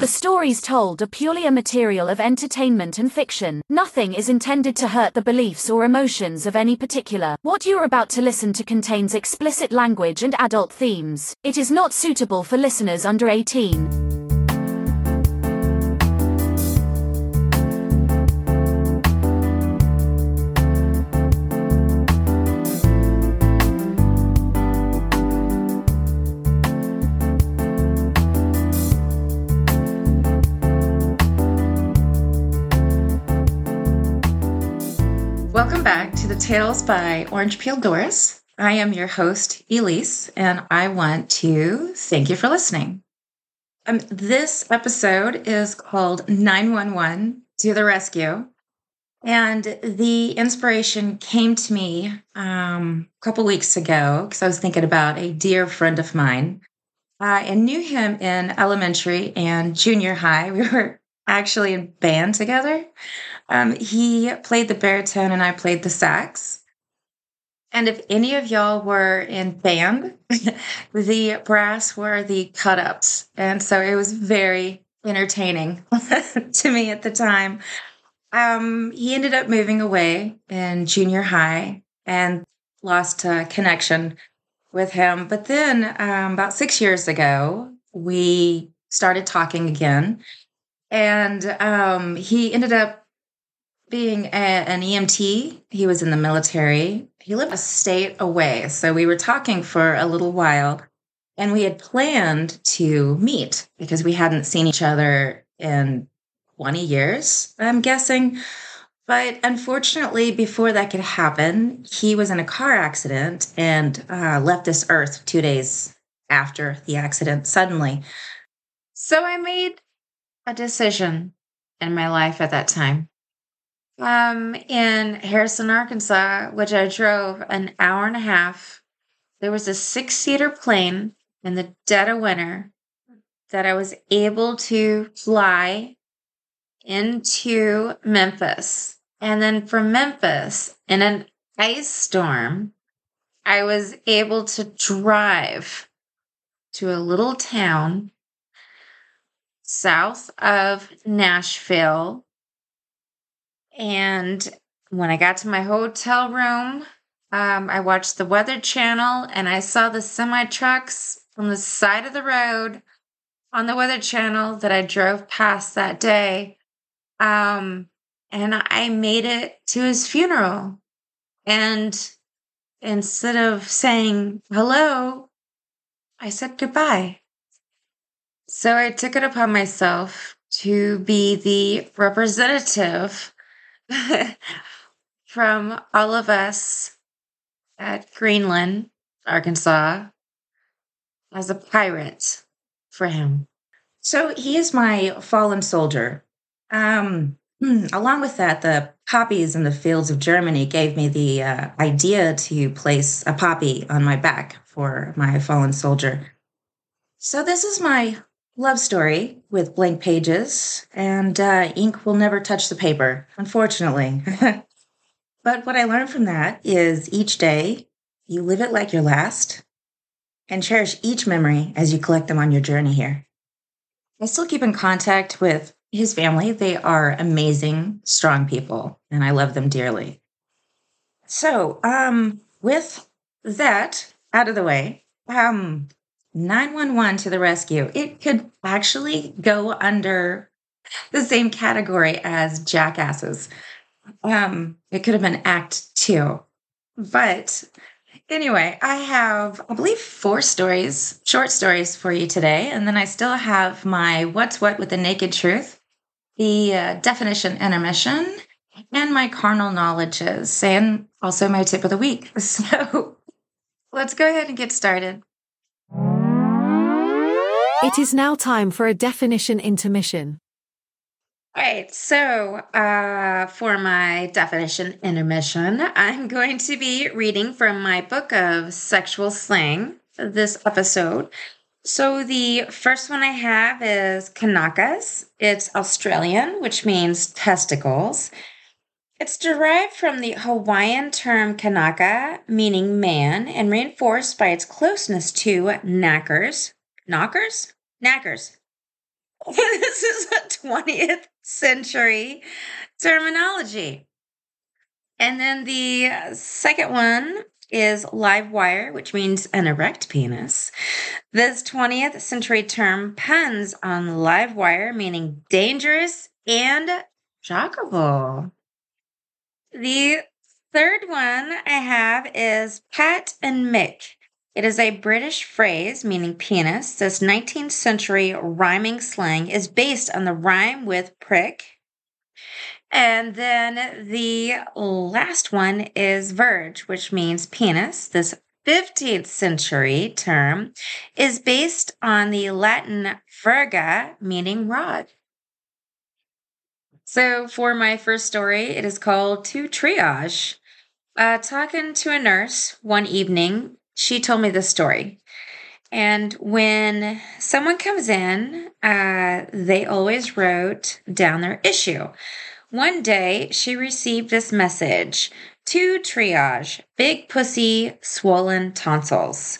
The stories told are purely a material of entertainment and fiction. Nothing is intended to hurt the beliefs or emotions of any particular. What you're about to listen to contains explicit language and adult themes. It is not suitable for listeners under 18. To the Tales by Orange Peel Doris. I am your host, Elise, and I want to thank you for listening. Um, this episode is called 911 to the Rescue. And the inspiration came to me um, a couple weeks ago because I was thinking about a dear friend of mine. I knew him in elementary and junior high. We were actually in band together. Um, he played the baritone and I played the sax. And if any of y'all were in band, the brass were the cut ups. And so it was very entertaining to me at the time. Um, he ended up moving away in junior high and lost a connection with him. But then um, about six years ago, we started talking again. And um, he ended up being a, an EMT, he was in the military. He lived a state away. So we were talking for a little while and we had planned to meet because we hadn't seen each other in 20 years, I'm guessing. But unfortunately, before that could happen, he was in a car accident and uh, left this earth two days after the accident suddenly. So I made a decision in my life at that time um, in Harrison, Arkansas, which I drove an hour and a half. There was a six seater plane in the dead of winter that I was able to fly into Memphis. And then from Memphis, in an ice storm, I was able to drive to a little town south of Nashville and when I got to my hotel room, um, I watched the Weather Channel and I saw the semi trucks from the side of the road on the Weather Channel that I drove past that day. Um, and I made it to his funeral. And instead of saying hello, I said goodbye. So I took it upon myself to be the representative from all of us at Greenland, Arkansas, as a pirate for him. So he is my fallen soldier. Um, hmm, along with that, the poppies in the fields of Germany gave me the uh, idea to place a poppy on my back for my fallen soldier. So this is my love story with blank pages, and uh, ink will never touch the paper, unfortunately. but what I learned from that is each day you live it like your last and cherish each memory as you collect them on your journey here. I still keep in contact with his family. They are amazing, strong people, and I love them dearly. So, um, with that out of the way, um, 911 to the rescue. It could actually go under the same category as jackasses. Um, it could have been act two. But anyway, I have, I believe, four stories, short stories for you today. And then I still have my What's What with the Naked Truth, the uh, definition intermission, and my carnal knowledges, and also my tip of the week. So let's go ahead and get started. It is now time for a definition intermission. All right, so uh, for my definition intermission, I'm going to be reading from my book of sexual slang this episode. So the first one I have is Kanakas. It's Australian, which means testicles. It's derived from the Hawaiian term kanaka, meaning man, and reinforced by its closeness to knackers. Knockers? Knackers. this is a 20th century terminology. And then the second one is live wire, which means an erect penis. This 20th century term puns on live wire, meaning dangerous and shockable. The third one I have is Pat and Mick. It is a British phrase meaning penis. This 19th century rhyming slang is based on the rhyme with prick. And then the last one is verge, which means penis. This 15th century term is based on the Latin virga, meaning rod. So, for my first story, it is called To Triage. Uh, talking to a nurse one evening, she told me this story. And when someone comes in, uh, they always wrote down their issue. One day, she received this message to triage big pussy, swollen tonsils.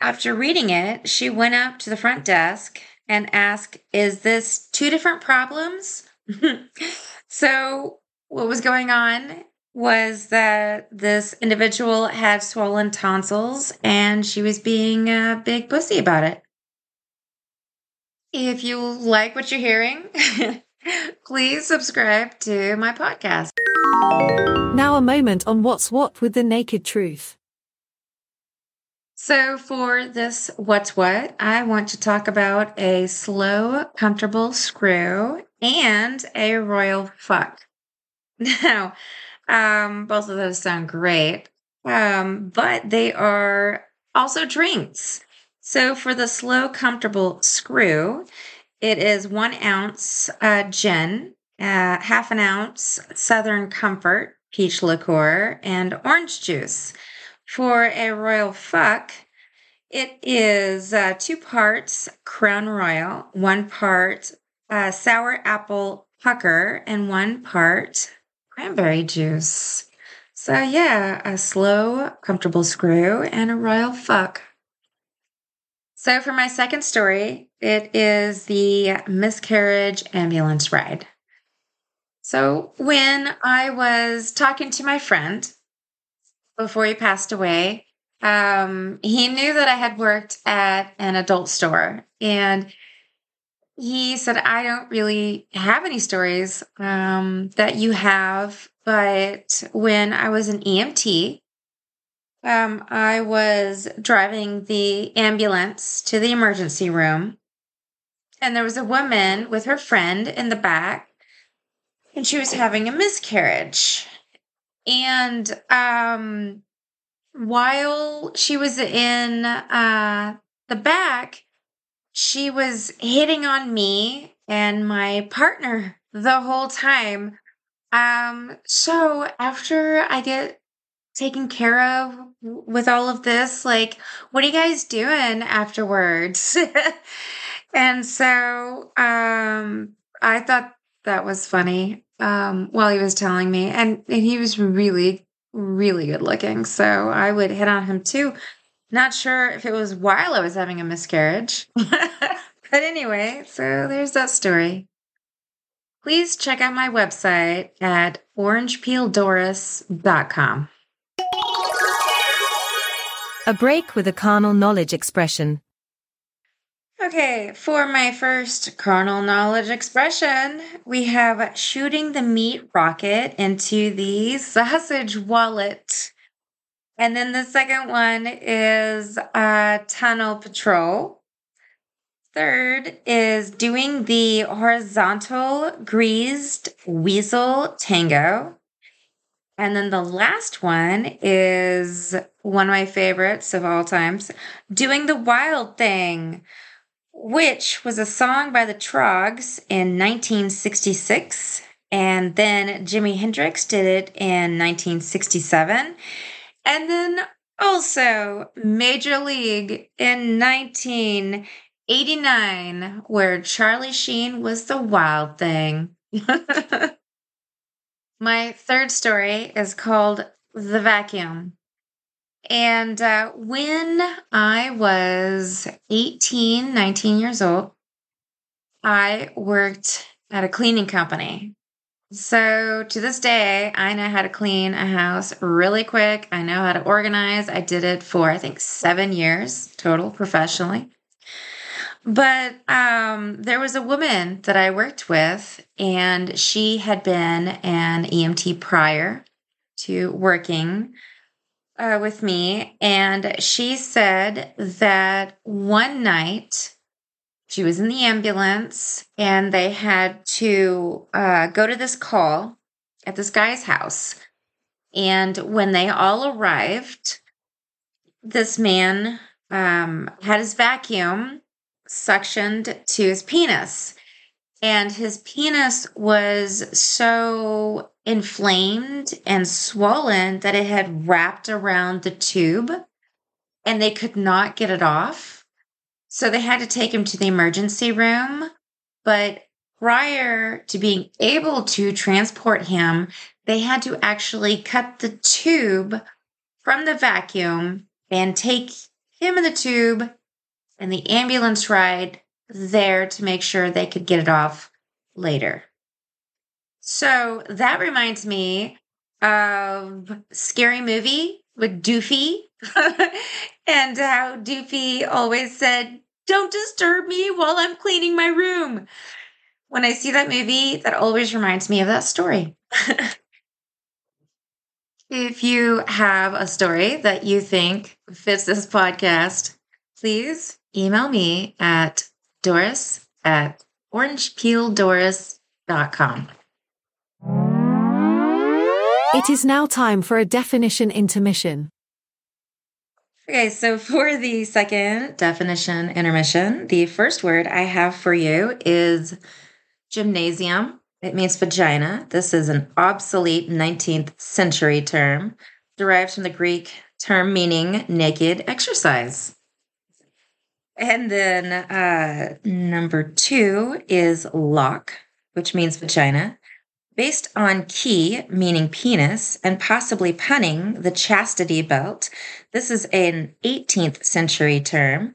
After reading it, she went up to the front desk and asked, Is this two different problems? so, what was going on was that this individual had swollen tonsils and she was being a big pussy about it. If you like what you're hearing, please subscribe to my podcast. Now, a moment on What's What with the Naked Truth. So, for this What's What, I want to talk about a slow, comfortable screw and a royal fuck. Now, um, both of those sound great, um, but they are also drinks. So, for the slow, comfortable screw, it is one ounce uh, gin, uh, half an ounce Southern Comfort peach liqueur, and orange juice. For a royal fuck, it is uh, two parts Crown Royal, one part uh, sour apple pucker, and one part cranberry juice. So, yeah, a slow, comfortable screw and a royal fuck. So, for my second story, it is the miscarriage ambulance ride. So, when I was talking to my friend before he passed away, um, he knew that I had worked at an adult store and he said, I don't really have any stories um, that you have, but when I was an EMT, um, I was driving the ambulance to the emergency room, and there was a woman with her friend in the back, and she was having a miscarriage. And um, while she was in uh, the back, she was hitting on me and my partner the whole time. Um, so after I get taken care of with all of this, like, what are you guys doing afterwards? and so um, I thought that was funny um, while he was telling me, and, and he was really really good looking. So I would hit on him too. Not sure if it was while I was having a miscarriage. but anyway, so there's that story. Please check out my website at orangepeeldoris.com. A break with a carnal knowledge expression. Okay, for my first carnal knowledge expression, we have shooting the meat rocket into the sausage wallet. And then the second one is uh, tunnel patrol. Third is doing the horizontal greased weasel tango. And then the last one is one of my favorites of all times doing the wild thing which was a song by the Troggs in 1966. And then Jimi Hendrix did it in 1967. And then also Major League in 1989, where Charlie Sheen was the wild thing. My third story is called The Vacuum. And uh, when I was 18, 19 years old, I worked at a cleaning company. So to this day, I know how to clean a house really quick. I know how to organize. I did it for, I think, seven years total professionally. But um, there was a woman that I worked with, and she had been an EMT prior to working uh, with me. And she said that one night she was in the ambulance and they had to uh, go to this call at this guy's house. And when they all arrived, this man um, had his vacuum suctioned to his penis. And his penis was so inflamed and swollen that it had wrapped around the tube and they could not get it off. So they had to take him to the emergency room. But prior to being able to transport him, they had to actually cut the tube from the vacuum and take him in the tube and the ambulance ride there to make sure they could get it off later. So that reminds me of Scary Movie with Doofy and how Doofy always said, Don't disturb me while I'm cleaning my room. When I see that movie, that always reminds me of that story. if you have a story that you think fits this podcast, please email me at doris at orangepeeldoris.com. It is now time for a definition intermission. Okay, so for the second definition intermission, the first word I have for you is gymnasium. It means vagina. This is an obsolete 19th century term derived from the Greek term meaning naked exercise. And then uh, number two is lock, which means vagina based on key, meaning penis, and possibly punning the chastity belt. This is an 18th century term.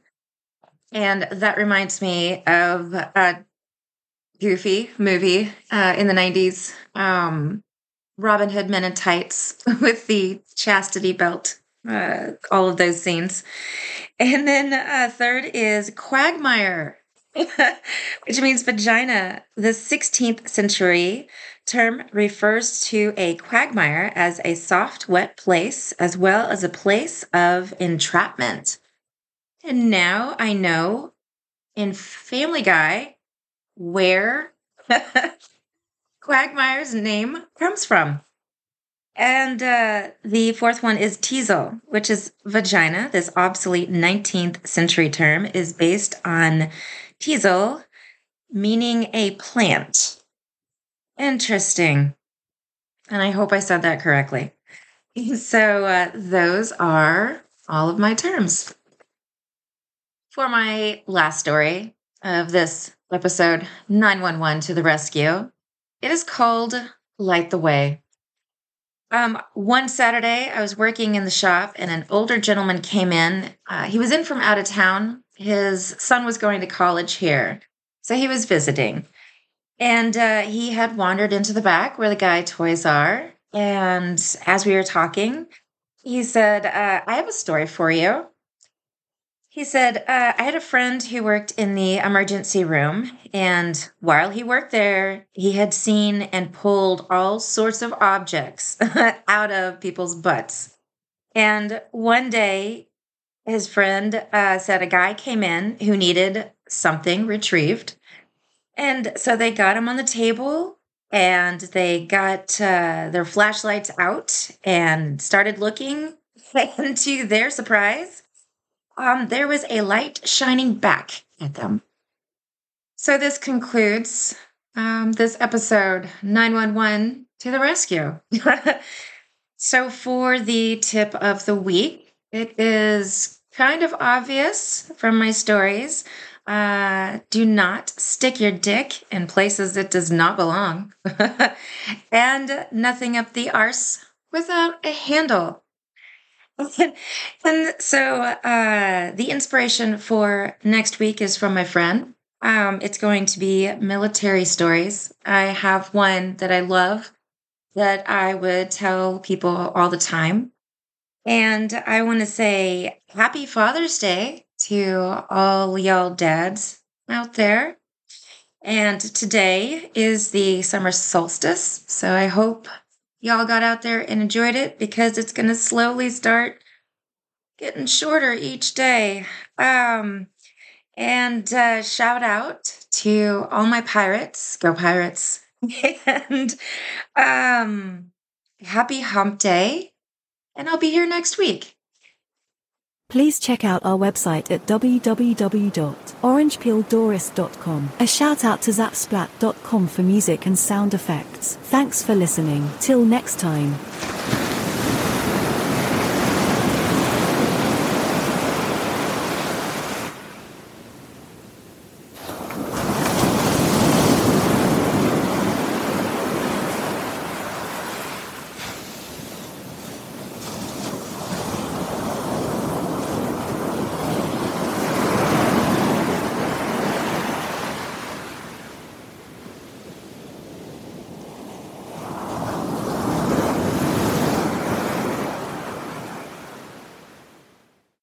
And that reminds me of a goofy movie uh, in the 90s um, Robin Hood Men in Tights with the chastity belt, uh, all of those scenes. And then uh, third is quagmire. which means vagina. The 16th century term refers to a quagmire as a soft, wet place, as well as a place of entrapment. And now I know in Family Guy where Quagmire's name comes from. And uh, the fourth one is teasel, which is vagina. This obsolete 19th century term is based on teasel, meaning a plant. Interesting. And I hope I said that correctly. So, uh, those are all of my terms. For my last story of this episode, 911 to the rescue, it is called Light the Way. Um, one Saturday, I was working in the shop and an older gentleman came in. Uh, he was in from out of town. His son was going to college here. So he was visiting. And uh, he had wandered into the back where the guy toys are. And as we were talking, he said, uh, I have a story for you. He said, uh, I had a friend who worked in the emergency room, and while he worked there, he had seen and pulled all sorts of objects out of people's butts. And one day, his friend uh, said a guy came in who needed something retrieved. And so they got him on the table and they got uh, their flashlights out and started looking. And to their surprise, um, there was a light shining back at them. So this concludes um, this episode 911 to the rescue. so for the tip of the week, it is kind of obvious from my stories Uh, do not stick your dick in places it does not belong. and nothing up the arse without a handle. and so uh, the inspiration for next week is from my friend. Um, it's going to be military stories. I have one that I love that I would tell people all the time. And I want to say happy Father's Day to all y'all dads out there. And today is the summer solstice. So I hope y'all got out there and enjoyed it because it's going to slowly start getting shorter each day. Um, and uh, shout out to all my pirates. Go pirates. and um, happy hump day. And I'll be here next week. Please check out our website at www.orangepeeldoris.com. A shout out to zapsplat.com for music and sound effects. Thanks for listening. Till next time.